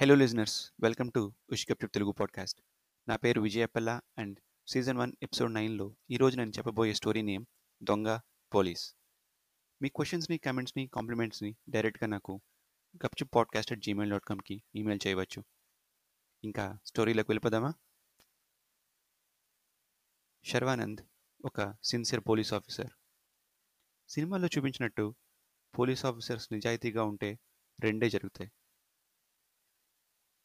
Hello listeners welcome to ఉష్కప్టివ్ Telugu podcast నా పేరు Vijayapalla and season one episode నైన్లో ఈరోజు నేను చెప్పబోయే స్టోరీ నేమ్ దొంగ పోలీస్ మీ క్వశ్చన్స్ని కమెంట్స్ని కాంప్లిమెంట్స్ని డైరెక్ట్గా నాకు Gupchup podcast at gmail dot కామ్కి email చేయవచ్చు. ఇంకా స్టోరీలోకి వెళ్ళిపోదామా? శర్వానంద్ ఒక సిన్సియర్ పోలీస్ ఆఫీసర్ సినిమాలో చూపించినట్టు పోలీస్ ఆఫీసర్స్ నిజాయితీగా ఉంటే రెండే జరుగుతాయి.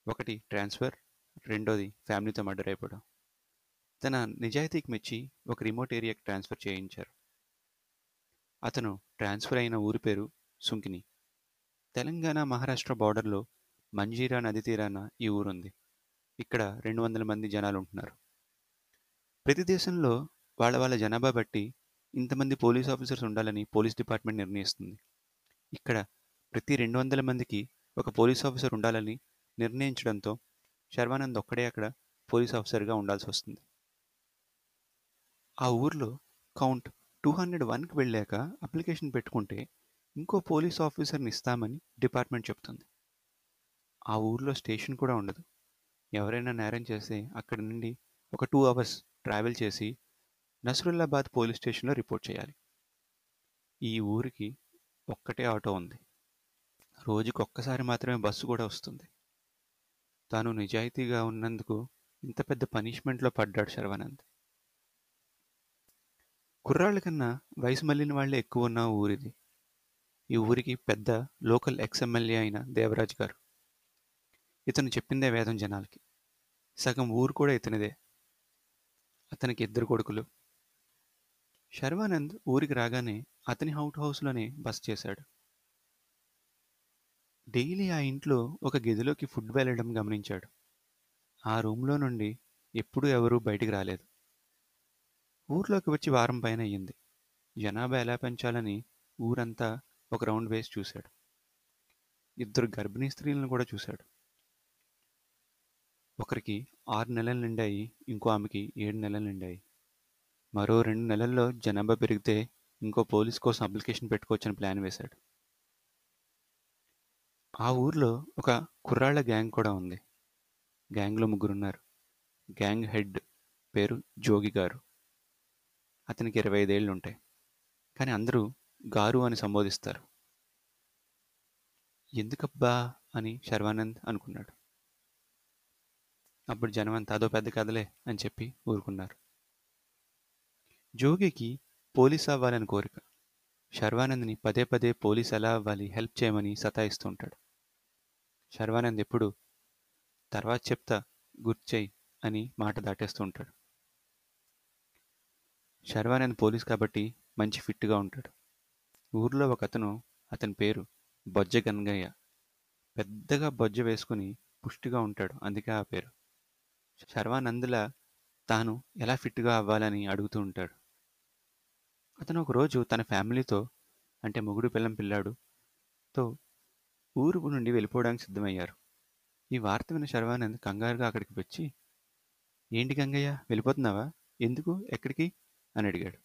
ఒకటి ట్రాన్స్ఫర్ రెండోది ఫ్యామిలీతో మర్డర్ అయిపోవడం. తన నిజాయితీకి మెచ్చి ఒక రిమోట్ ఏరియాకి ట్రాన్స్ఫర్ చేయించారు. అతను ట్రాన్స్ఫర్ అయిన ఊరి పేరు సుంకిని. తెలంగాణ మహారాష్ట్ర బార్డర్లో మంజీరా నది తీరాన ఈ ఊరుంది. ఇక్కడ రెండు వందల మంది జనాలు ఉంటున్నారు. ప్రతి దేశంలో వాళ్ళ వాళ్ళ జనాభా బట్టి ఇంతమంది పోలీస్ ఆఫీసర్స్ ఉండాలని పోలీస్ డిపార్ట్మెంట్ నిర్ణయిస్తుంది. ఇక్కడ ప్రతి రెండు వందల మందికి ఒక పోలీస్ ఆఫీసర్ ఉండాలని నిర్ణయించడంతో శర్వానంద్ ఒక్కడే అక్కడ పోలీస్ ఆఫీసర్గా ఉండాల్సి వస్తుంది. ఆ ఊర్లో కౌంట్ టూ హండ్రెడ్ వన్కి వెళ్ళాక అప్లికేషన్ పెట్టుకుంటే ఇంకో పోలీస్ ఆఫీసర్ని ఇస్తామని డిపార్ట్మెంట్ చెప్తుంది. ఆ ఊర్లో స్టేషన్ కూడా ఉండదు. ఎవరైనా నేరం చేస్తే అక్కడి నుండి ఒక టూ అవర్స్ ట్రావెల్ చేసి నసరుల్లాబాద్ పోలీస్ స్టేషన్లో రిపోర్ట్ చేయాలి. ఈ ఊరికి ఒక్కటే ఆటో ఉంది. రోజుకి ఒక్కసారి మాత్రమే బస్సు కూడా వస్తుంది. తాను నిజాయితీగా ఉన్నందుకు ఇంత పెద్ద పనిష్మెంట్లో పడ్డాడు శర్వానంద్. కుర్రాళ్ళ కన్నా వయసు మళ్ళిన వాళ్ళే ఎక్కువ ఉన్న ఊరిది. ఈ ఊరికి పెద్ద లోకల్ ఎక్స్ఎమ్మెల్యే అయిన దేవరాజ్ గారు. ఇతను చెప్పిందే వేదం జనాలకి. సగం ఊరు కూడా ఇతనిదే. అతనికి ఇద్దరు కొడుకులు. శర్వానంద్ ఊరికి రాగానే అతని హౌట్ హౌస్లోనే బస్ చేశాడు. డైలీ ఆ ఇంట్లో ఒక గదిలోకి ఫుడ్ వెళ్ళడం గమనించాడు. ఆ రూమ్లో నుండి ఎప్పుడూ ఎవరూ బయటికి రాలేదు. ఊర్లోకి వచ్చి వారం పైన అయ్యింది జనాభా ఎలా పెంచాలని ఊరంతా ఒక రౌండ్ వేసి చూశాడు. ఇద్దరు గర్భిణీ స్త్రీలను కూడా చూశాడు. ఒకరికి ఆరు నెలలు నిండాయి ఇంకో ఆమెకి ఏడు నెలలు నిండాయి. మరో రెండు నెలల్లో జనాభా పెరిగితే ఇంకో పోలీస్ కోసం అప్లికేషన్ పెట్టుకోవచ్చని ప్లాన్ వేశాడు. ఆ ఊర్లో ఒక కుర్రాళ్ళ గ్యాంగ్ కూడా ఉంది. గ్యాంగ్లో ముగ్గురున్నారు. గ్యాంగ్ హెడ్ పేరు జోగి గారు. అతనికి ఇరవై ఐదేళ్ళు ఉంటాయి. కానీ అందరూ గారు అని సంబోధిస్తారు. ఎందుకబ్బా అని శర్వానంద్ అనుకున్నాడు. అప్పుడు జనం అంతా అదో పెద్ద కథలే అని చెప్పి ఊరుకున్నారు. జోగికి పోలీస్ అవ్వాలని కోరిక. శర్వానంద్ని పదే పదే పోలీస్ ఎలా అవ్వాలి హెల్ప్ చేయమని సతాయిస్తూ ఉంటాడు. శర్వానంద్ ఎప్పుడు? తర్వాత చెప్తా గుర్చేయి అని మాట దాటేస్తూ ఉంటాడు. శర్వానంద్ పోలీస్ కాబట్టి మంచి ఫిట్గా ఉంటాడు. ఊర్లో ఒక అతను అతని పేరు బొజ్జ గంగయ్య. పెద్దగా బొజ్జ వేసుకుని పుష్టిగా ఉంటాడు అందుకే ఆ పేరు. శర్వానందులా తాను ఎలా ఫిట్గా అవ్వాలని అడుగుతూ ఉంటాడు. అతను ఒకరోజు తన ఫ్యామిలీతో అంటే మొగుడు పిల్లం పిల్లాడుతో ఊరు నుండి వెళ్ళిపోవడానికి సిద్ధమయ్యారు. ఈ వార్త విన్న శర్వానంద్ కంగారుగా అక్కడికి వచ్చి ఏంటి గంగయ్య వెళ్ళిపోతున్నావా? ఎందుకు? ఎక్కడికి? అని అడిగాడు.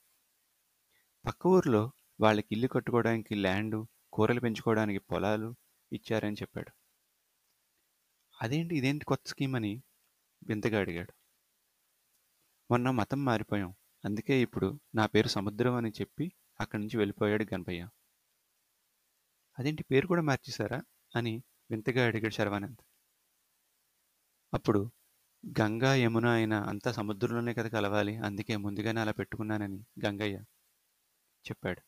పక్క ఊర్లో వాళ్ళకి ఇల్లు కట్టుకోవడానికి ల్యాండు కూరలు పెంచుకోవడానికి పొలాలు ఇచ్చారని చెప్పాడు. అదేంటి? ఇదేంటి కొత్త స్కీమ్ అని? వింతగా అడిగాడు. మొన్న మతం మారిపోయాం. అందుకే ఇప్పుడు నా పేరు సముద్రం అని చెప్పి అక్కడి నుంచి వెళ్ళిపోయాడు గణపయ్య. అదేంటి పేరు కూడా మార్చేశారా? అని వింతగా అడిగాడు శర్వానంద్. అప్పుడు గంగా యమున అయిన అంతా సముద్రంలోనే కదా కలవాలి అందుకే ముందుగానే అలా పెట్టుకున్నానని గంగయ్య చెప్పాడు.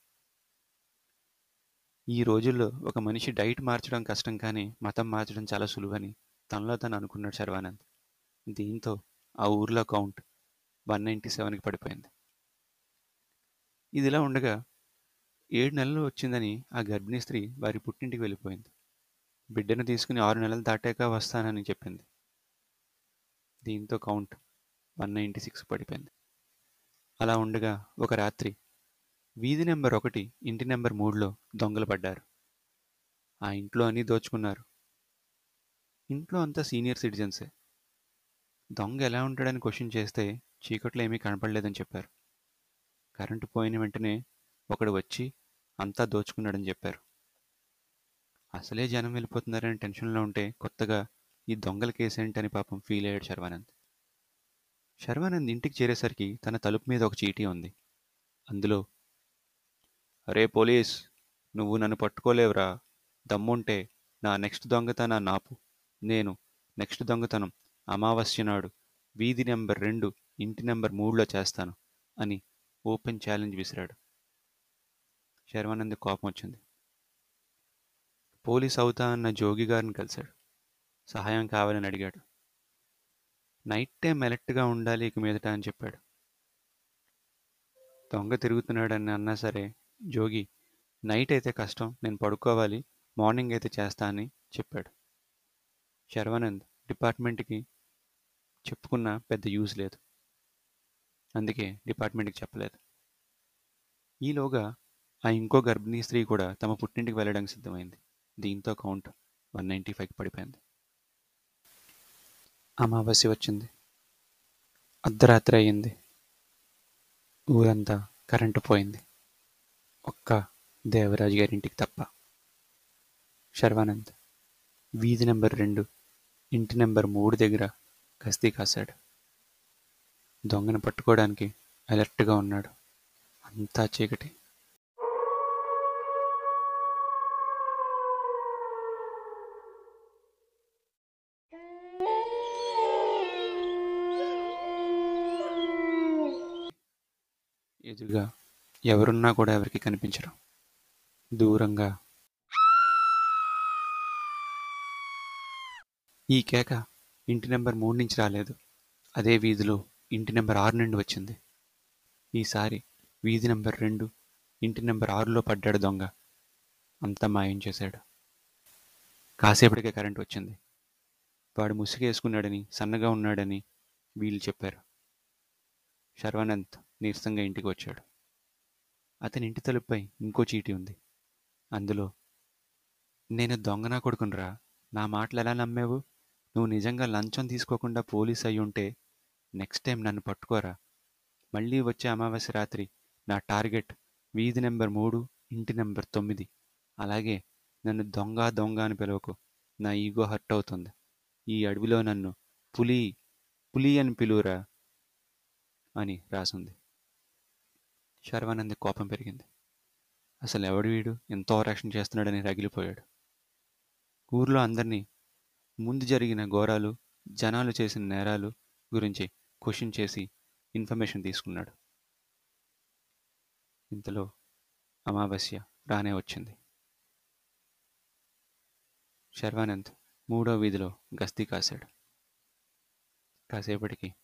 ఈ రోజుల్లో ఒక మనిషి డైట్ మార్చడం కష్టం కానీ మతం మార్చడం చాలా సులువని తనలో తను అనుకున్నాడు శర్వానంద్. దీంతో ఆ ఊర్లో కౌంట్ వన్ నైంటీ సెవెన్కి పడిపోయింది. ఇదిలా ఉండగా ఏడు నెలలు వచ్చిందని ఆ గర్భిణీ స్త్రీ వారి పుట్టింటికి వెళ్ళిపోయింది. బిడ్డను తీసుకుని ఆరు నెలలు దాటాక వస్తానని చెప్పింది. దీంతో కౌంట్ వన్ నైంటీ సిక్స్ పడిపోయింది. అలా ఉండగా ఒక రాత్రి వీధి నెంబర్ ఒకటి ఇంటి నెంబర్ మూడులో దొంగలు పడ్డారు. ఆ ఇంట్లో అన్నీ దోచుకున్నారు. ఇంట్లో అంతా సీనియర్ సిటిజన్సే. దొంగ ఎలా ఉంటాడని క్వశ్చన్ చేస్తే చీకట్లో ఏమీ కనపడలేదని చెప్పారు. కరెంటు పోయిన వెంటనే ఒకడు వచ్చి అంతా దోచుకున్నాడని చెప్పారు. అసలే జనం వెళ్ళిపోతున్నారని టెన్షన్లో ఉంటే కొత్తగా ఈ దొంగల కేసు ఏంటని పాపం ఫీల్ అయ్యాడు శర్వానంద్. శర్వానంద్ ఇంటికి చేరేసరికి తన తలుపు మీద ఒక చీటీ ఉంది. అందులో అరే పోలీస్ నువ్వు నన్ను పట్టుకోలేవురా. దమ్ముంటే నా నెక్స్ట్ దొంగతనా నాపు నేను నెక్స్ట్ దొంగతనం అమావాస్య నాడు వీధి నెంబర్ రెండు ఇంటి నెంబర్ మూడులో చేస్తాను అని ఓపెన్ ఛాలెంజ్ విసిరాడు. శర్వానంద్ కోపం వచ్చింది పోలీస్ అవుతా అన్న జోగి గారిని కలిశాడు. సహాయం కావాలని అడిగాడు. నైట్ టైం అలర్ట్గా ఉండాలి ఇక మీదట అని చెప్పాడు. దొంగ తిరుగుతున్నాడని అన్నా సరే జోగి నైట్ అయితే కష్టం నేను పడుకోవాలి మార్నింగ్ అయితే చేస్తా అని చెప్పాడు. శర్వానంద్ డిపార్ట్మెంట్కి చెప్పుకున్న పెద్ద యూజ్ లేదు. అందుకే డిపార్ట్మెంట్కి చెప్పలేదు. ఈలోగా ఆ ఇంకో గర్భిణీ స్త్రీ కూడా తమ పుట్టింటికి వెళ్ళడానికి సిద్ధమైంది. దీంతో కౌంట్ వన్ నైంటీ ఫైవ్కి పడిపోయింది. అమావాస్య వచ్చింది. అర్ధరాత్రి అయ్యింది. ఊరంతా కరెంటు పోయింది. ఒక్క దేవరాజు గారింటికి తప్ప. శర్వానంద్ వీధి నెంబర్ రెండు ఇంటి నెంబర్ మూడు దగ్గర గస్తీ కాశాడు. దొంగను పట్టుకోవడానికి అలర్ట్గా ఉన్నాడు. అంతా చీకటి. ఎదురుగా ఎవరున్నా కూడా ఎవరికి కనిపించరు. దూరంగా. ఈ కేక ఇంటి నెంబర్ మూడు నుంచి రాలేదు. అదే వీధిలో ఇంటి నెంబర్ ఆరు నుండి వచ్చింది. ఈసారి వీధి నెంబర్ రెండు ఇంటి నెంబర్ ఆరులో పడ్డాడు దొంగ. అంతా మాయం చేశాడు. కాసేపటికే కరెంట్ వచ్చింది. వాడు ముసుగేసుకున్నాడని సన్నగా ఉన్నాడని వీళ్ళు చెప్పారు. శర్వానంద్ నీరసంగా ఇంటికి వచ్చాడు అతని ఇంటి తలుపుపై ఇంకో చీటీ ఉంది. అందులో నేను దొంగనా కొడుకునరా? నా మాటలు ఎలా నమ్మావు? నువ్వు నిజంగా లంచం తీసుకోకుండా పోలీస్ అయి ఉంటే నెక్స్ట్ టైం నన్ను పట్టుకోరా? మళ్ళీ వచ్చే అమావాస్య రాత్రి నా టార్గెట్ వీధి నెంబర్ మూడు ఇంటి నెంబర్ తొమ్మిది. అలాగే నన్ను దొంగ దొంగ అని పిలవకు. నా ఈగో హర్ట్ అవుతుంది. ఈ అడవిలో నన్ను పులి పులి అని పిలువురా అని రాసుంది. శర్వానంద్ కోపం పెరిగింది. అసలు ఎవడు వీడు? ఎంతో రక్షణ చేస్తున్నాడని రగిలిపోయాడు. ఊర్లో అందరినీ ముందు జరిగిన ఘోరాలు జనాలు చేసిన నేరాలు గురించి క్వశ్చన్ చేసి ఇన్ఫర్మేషన్ తీసుకున్నాడు. ఇంతలో అమావాస్య రానే వచ్చింది. శర్వానంద్ మూడో వీధిలో గస్తీ కాశాడు. కాసేపటికి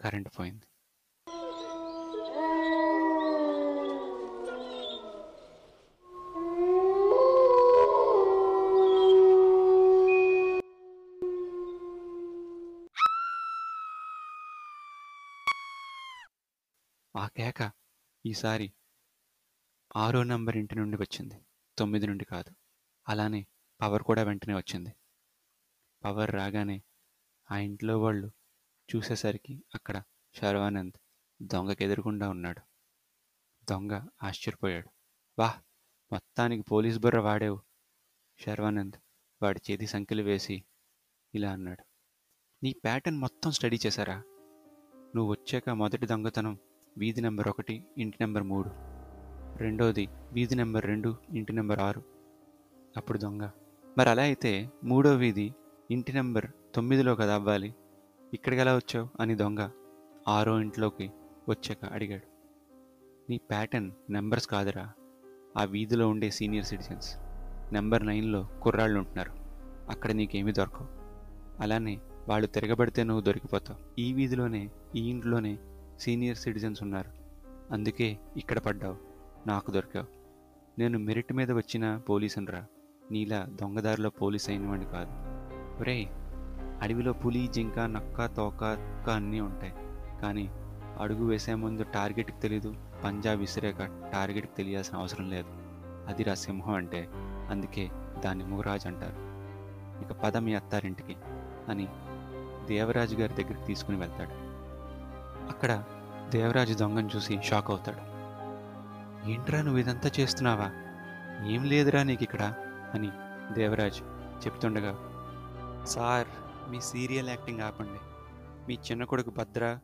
కరెంట్ పోయింది. ఆ కేక ఈసారి ఆరో నంబర్ ఇంటి నుండి వచ్చింది. తొమ్మిది నుండి కాదు. అలానే పవర్ కూడా వెంటనే వచ్చింది. పవర్ రాగానే ఆ ఇంట్లో వాళ్ళు చూసేసరికి అక్కడ శర్వానంద్ దొంగకి ఎదురుకుండా ఉన్నాడు. దొంగ ఆశ్చర్యపోయాడు. వాహ్ మొత్తానికి పోలీస్ బుర్ర వాడేవు. శర్వానంద్ వాడి చేతి సంఖ్యలు వేసి ఇలా అన్నాడు. నీ ప్యాటర్న్ మొత్తం స్టడీ చేశారా? నువ్వు వచ్చాక మొదటి దొంగతనం వీధి నెంబర్ ఒకటి ఇంటి నెంబర్ మూడు. రెండోది వీధి నెంబర్ రెండు ఇంటి నెంబర్ ఆరు. అప్పుడు దొంగ. మరి అలా అయితే మూడో వీధి ఇంటి నెంబర్ తొమ్మిదిలో కదా అవ్వాలి. ఇక్కడికి ఎలా వచ్చావు? అని దొంగ ఆరో ఇంట్లోకి వచ్చాక అడిగాడు. నీ ప్యాటర్న్ నెంబర్స్ కాదురా. ఆ వీధిలో ఉండే సీనియర్ సిటిజన్స్ నెంబర్ నైన్లో కుర్రాళ్ళు ఉంటున్నారు. అక్కడ నీకేమీ దొరకవు. అలానే వాళ్ళు తిరగబడితే నువ్వు దొరికిపోతావు. ఈ వీధిలోనే ఈ ఇంట్లోనే సీనియర్ సిటిజన్స్ ఉన్నారు. అందుకే ఇక్కడ పడ్డావు. నాకు దొరికావు. నేను మెరిట్ మీద వచ్చిన పోలీసుని రా నీలా దొంగదారిలో పోలీస్ అయినవాడిని కాదు. ఒరేయ్ అడవిలో పులి జింక నక్క తోక కుక్క అన్నీ ఉంటాయి. కానీ అడుగు వేసే ముందు టార్గెట్కి తెలీదు. పంజాబ్ విసిరాక టార్గెట్కి తెలియాల్సిన అవసరం లేదు. అది రా సింహం అంటే. అందుకే దాన్ని ముగరాజ్ అంటారు. ఇక పద మీ అత్తారింటికి అని దేవరాజు గారి దగ్గరికి తీసుకుని వెళ్తాడు. అక్కడ దేవరాజు దొంగను చూసి షాక్ అవుతాడు. ఏంట్రా నువ్వు ఇదంతా చేస్తున్నావా? ఏం లేదురా నీకు ఇక్కడ? అని దేవరాజ్ చెప్తుండగా సార్ మీ సీరియల్ యాక్టింగ్ ఆపండి. మీ చిన్న కొడుకు భద్ర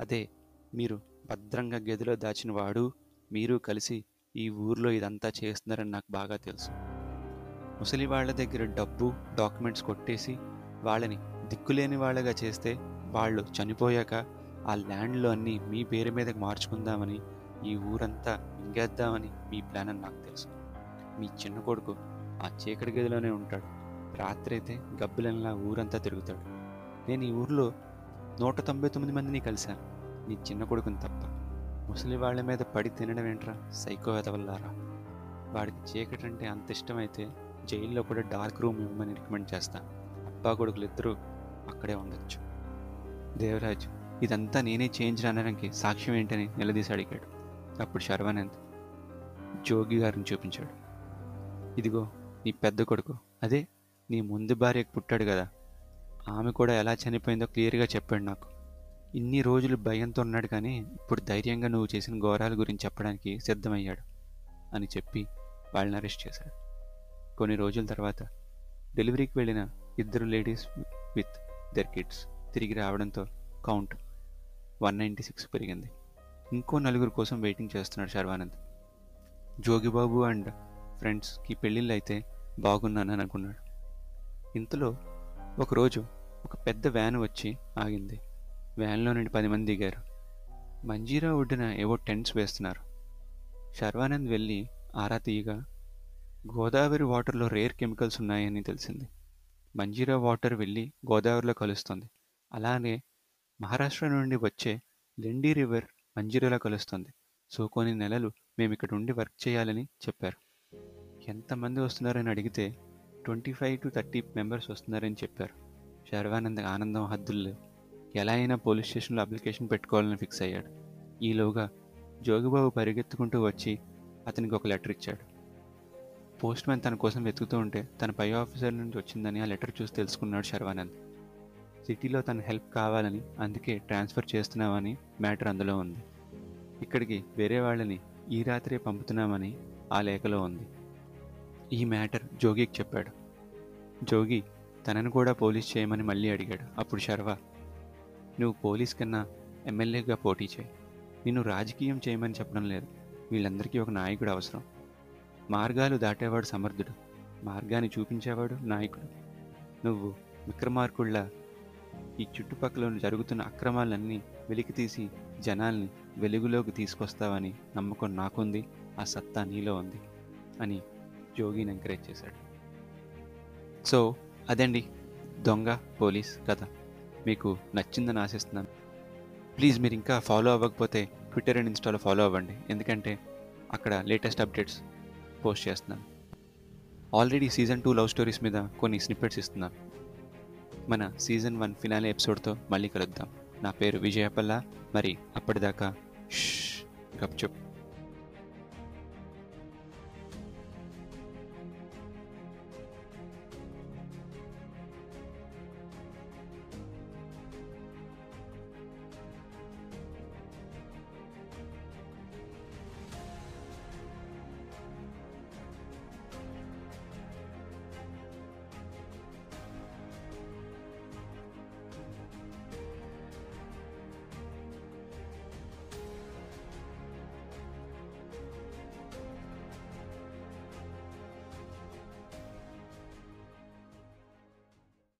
అదే మీరు భద్రంగా గదిలో దాచిన వాడు మీరు కలిసి ఈ ఊర్లో ఇదంతా చేస్తున్నారని నాకు బాగా తెలుసు. ముసలి వాళ్ళ దగ్గర డబ్బు డాక్యుమెంట్స్ కొట్టేసి వాళ్ళని దిక్కులేని వాళ్ళగా చేస్తే వాళ్ళు చనిపోయాక ఆ ల్యాండ్లో అన్నీ మీ పేరు మీదకి మార్చుకుందామని ఈ ఊరంతా మింగేద్దామని మీ ప్లాన్ అని నాకు తెలుసు. మీ చిన్న కొడుకు ఆ చీకటి గదిలోనే ఉంటాడు. రాత్రి అయితే గబ్బిలంలా ఊరంతా తిరుగుతాడు. నేను ఈ ఊర్లో నూట తొంభై తొమ్మిది మందిని కలిశాను. నీ చిన్న కొడుకుని తప్ప ముసలి వాళ్ళ మీద పడి తినడం ఏంట్రా సైకో వల్లారా వాడికి చీకటి అంటే అంత ఇష్టమైతే జైల్లో కూడా డార్క్ రూమ్ ఇవ్వమని రికమెండ్ చేస్తాను అబ్బా కొడుకులు ఇద్దరూ అక్కడే ఉండొచ్చు. దేవరాజు ఇదంతా నేనే చేయించడానికి సాక్ష్యం ఏంటని నిలదీసి అడిగాడు అప్పుడు శర్వానంద్ జోగి గారిని చూపించాడు. ఇదిగో నీ పెద్ద కొడుకు. అదే నీ ముందు భార్యకు పుట్టాడు కదా. ఆమె కూడా ఎలా చనిపోయిందో క్లియర్గా చెప్పాడు నాకు. ఇన్ని రోజులు భయంతో ఉన్నాడు కానీ ఇప్పుడు ధైర్యంగా నువ్వు చేసిన ఘోరాల గురించి చెప్పడానికి సిద్ధమయ్యాడు అని చెప్పి వాళ్ళని అరెస్ట్ చేశాడు. కొన్ని రోజుల తర్వాత డెలివరీకి వెళ్ళిన ఇద్దరు లేడీస్ విత్ దర్ కిడ్స్ తిరిగి రావడంతో కౌంట్ వన్ నైంటీ సిక్స్ పెరిగింది. ఇంకో నలుగురు కోసం వెయిటింగ్ చేస్తున్నాడు శర్వానంద్. జోగిబాబు అండ్ ఫ్రెండ్స్కి పెళ్ళిళ్ళు అయితే బాగున్నానని అనుకున్నాడు. ఇంతలో ఒకరోజు ఒక పెద్ద వ్యాన్ వచ్చి ఆగింది. వ్యాన్లో నుండి పది మంది దిగారు. మంజీరా ఒడ్డున ఏవో టెంట్స్ వేస్తున్నారు. శర్వానంద్ వెళ్ళి ఆరా తీయగా గోదావరి వాటర్లో రేర్ కెమికల్స్ ఉన్నాయని తెలిసింది. మంజీరా వాటర్ వెళ్ళి గోదావరిలో కలుస్తుంది. అలానే మహారాష్ట్ర నుండి వచ్చే లెండి రివర్ మంజీరాలో కలుస్తుంది. సో కొన్ని నెలలు మేము ఇక్కడ ఉండి వర్క్ చేయాలని చెప్పారు. ఎంతమంది వస్తున్నారని అడిగితే twenty five to thirty members వస్తున్నారని చెప్పారు. శర్వానంద్ ఆనందం హద్దుల్లో ఎలా అయినా పోలీస్ స్టేషన్లో అప్లికేషన్ పెట్టుకోవాలని ఫిక్స్ అయ్యాడు. ఈలోగా జోగిబాబు పరిగెత్తుకుంటూ వచ్చి అతనికి ఒక లెటర్ ఇచ్చాడు. పోస్ట్ మ్యాన్ తన కోసం వెతుకుతూ ఉంటే తన పై ఆఫీసర్ నుండి వచ్చిందని ఆ లెటర్ చూసి తెలుసుకున్నాడు శర్వానంద్. సిటీలో తన హెల్ప్ కావాలని అందుకే ట్రాన్స్ఫర్ చేస్తున్నామని మ్యాటర్ అందులో ఉంది. ఇక్కడికి వేరే వాళ్ళని ఈ రాత్రే పంపుతున్నామని ఆ లేఖలో ఉంది. ఈ మ్యాటర్ జోగికి చెప్పాడు. జోగి తనను కూడా పోలీస్ చేయమని మళ్ళీ అడిగాడు. అప్పుడు శర్వ నువ్వు పోలీస్ కన్నా ఎమ్మెల్యేగా పోటీ చేయి. నిన్ను రాజకీయం చేయమని చెప్పడం లేదు. వీళ్ళందరికీ ఒక నాయకుడు అవసరం. మార్గాలు దాటేవాడు సమర్థుడు. మార్గాన్ని చూపించేవాడు నాయకుడు. నువ్వు విక్రమార్కుళ్ళ ఈ చుట్టుపక్కల జరుగుతున్న అక్రమాలన్నీ వెలికితీసి జనాల్ని వెలుగులోకి తీసుకొస్తావని నమ్మకం నాకుంది ఆ సత్తా నీలో ఉంది అని జోగిని ఎంకరేజ్ చేశాడు. సో అదండి దొంగ పోలీస్ కథ. మీకు నచ్చిందని ఆశిస్తున్నాను. ప్లీజ్ మీరు ఇంకా ఫాలో అవ్వకపోతే ట్విట్టర్ అండ్ ఇన్స్టాలో ఫాలో అవ్వండి. ఎందుకంటే అక్కడ లేటెస్ట్ అప్డేట్స్ పోస్ట్ చేస్తున్నాను. Already season two love stories మీద కొన్ని స్నిప్పెట్స్ ఇస్తున్నాను. మన సీజన్ వన్ ఫినాలే ఎపిసోడ్తో మళ్ళీ కలుద్దాం. నా పేరు విజయపల్ల. మరి అప్పటిదాకా గప్చుప్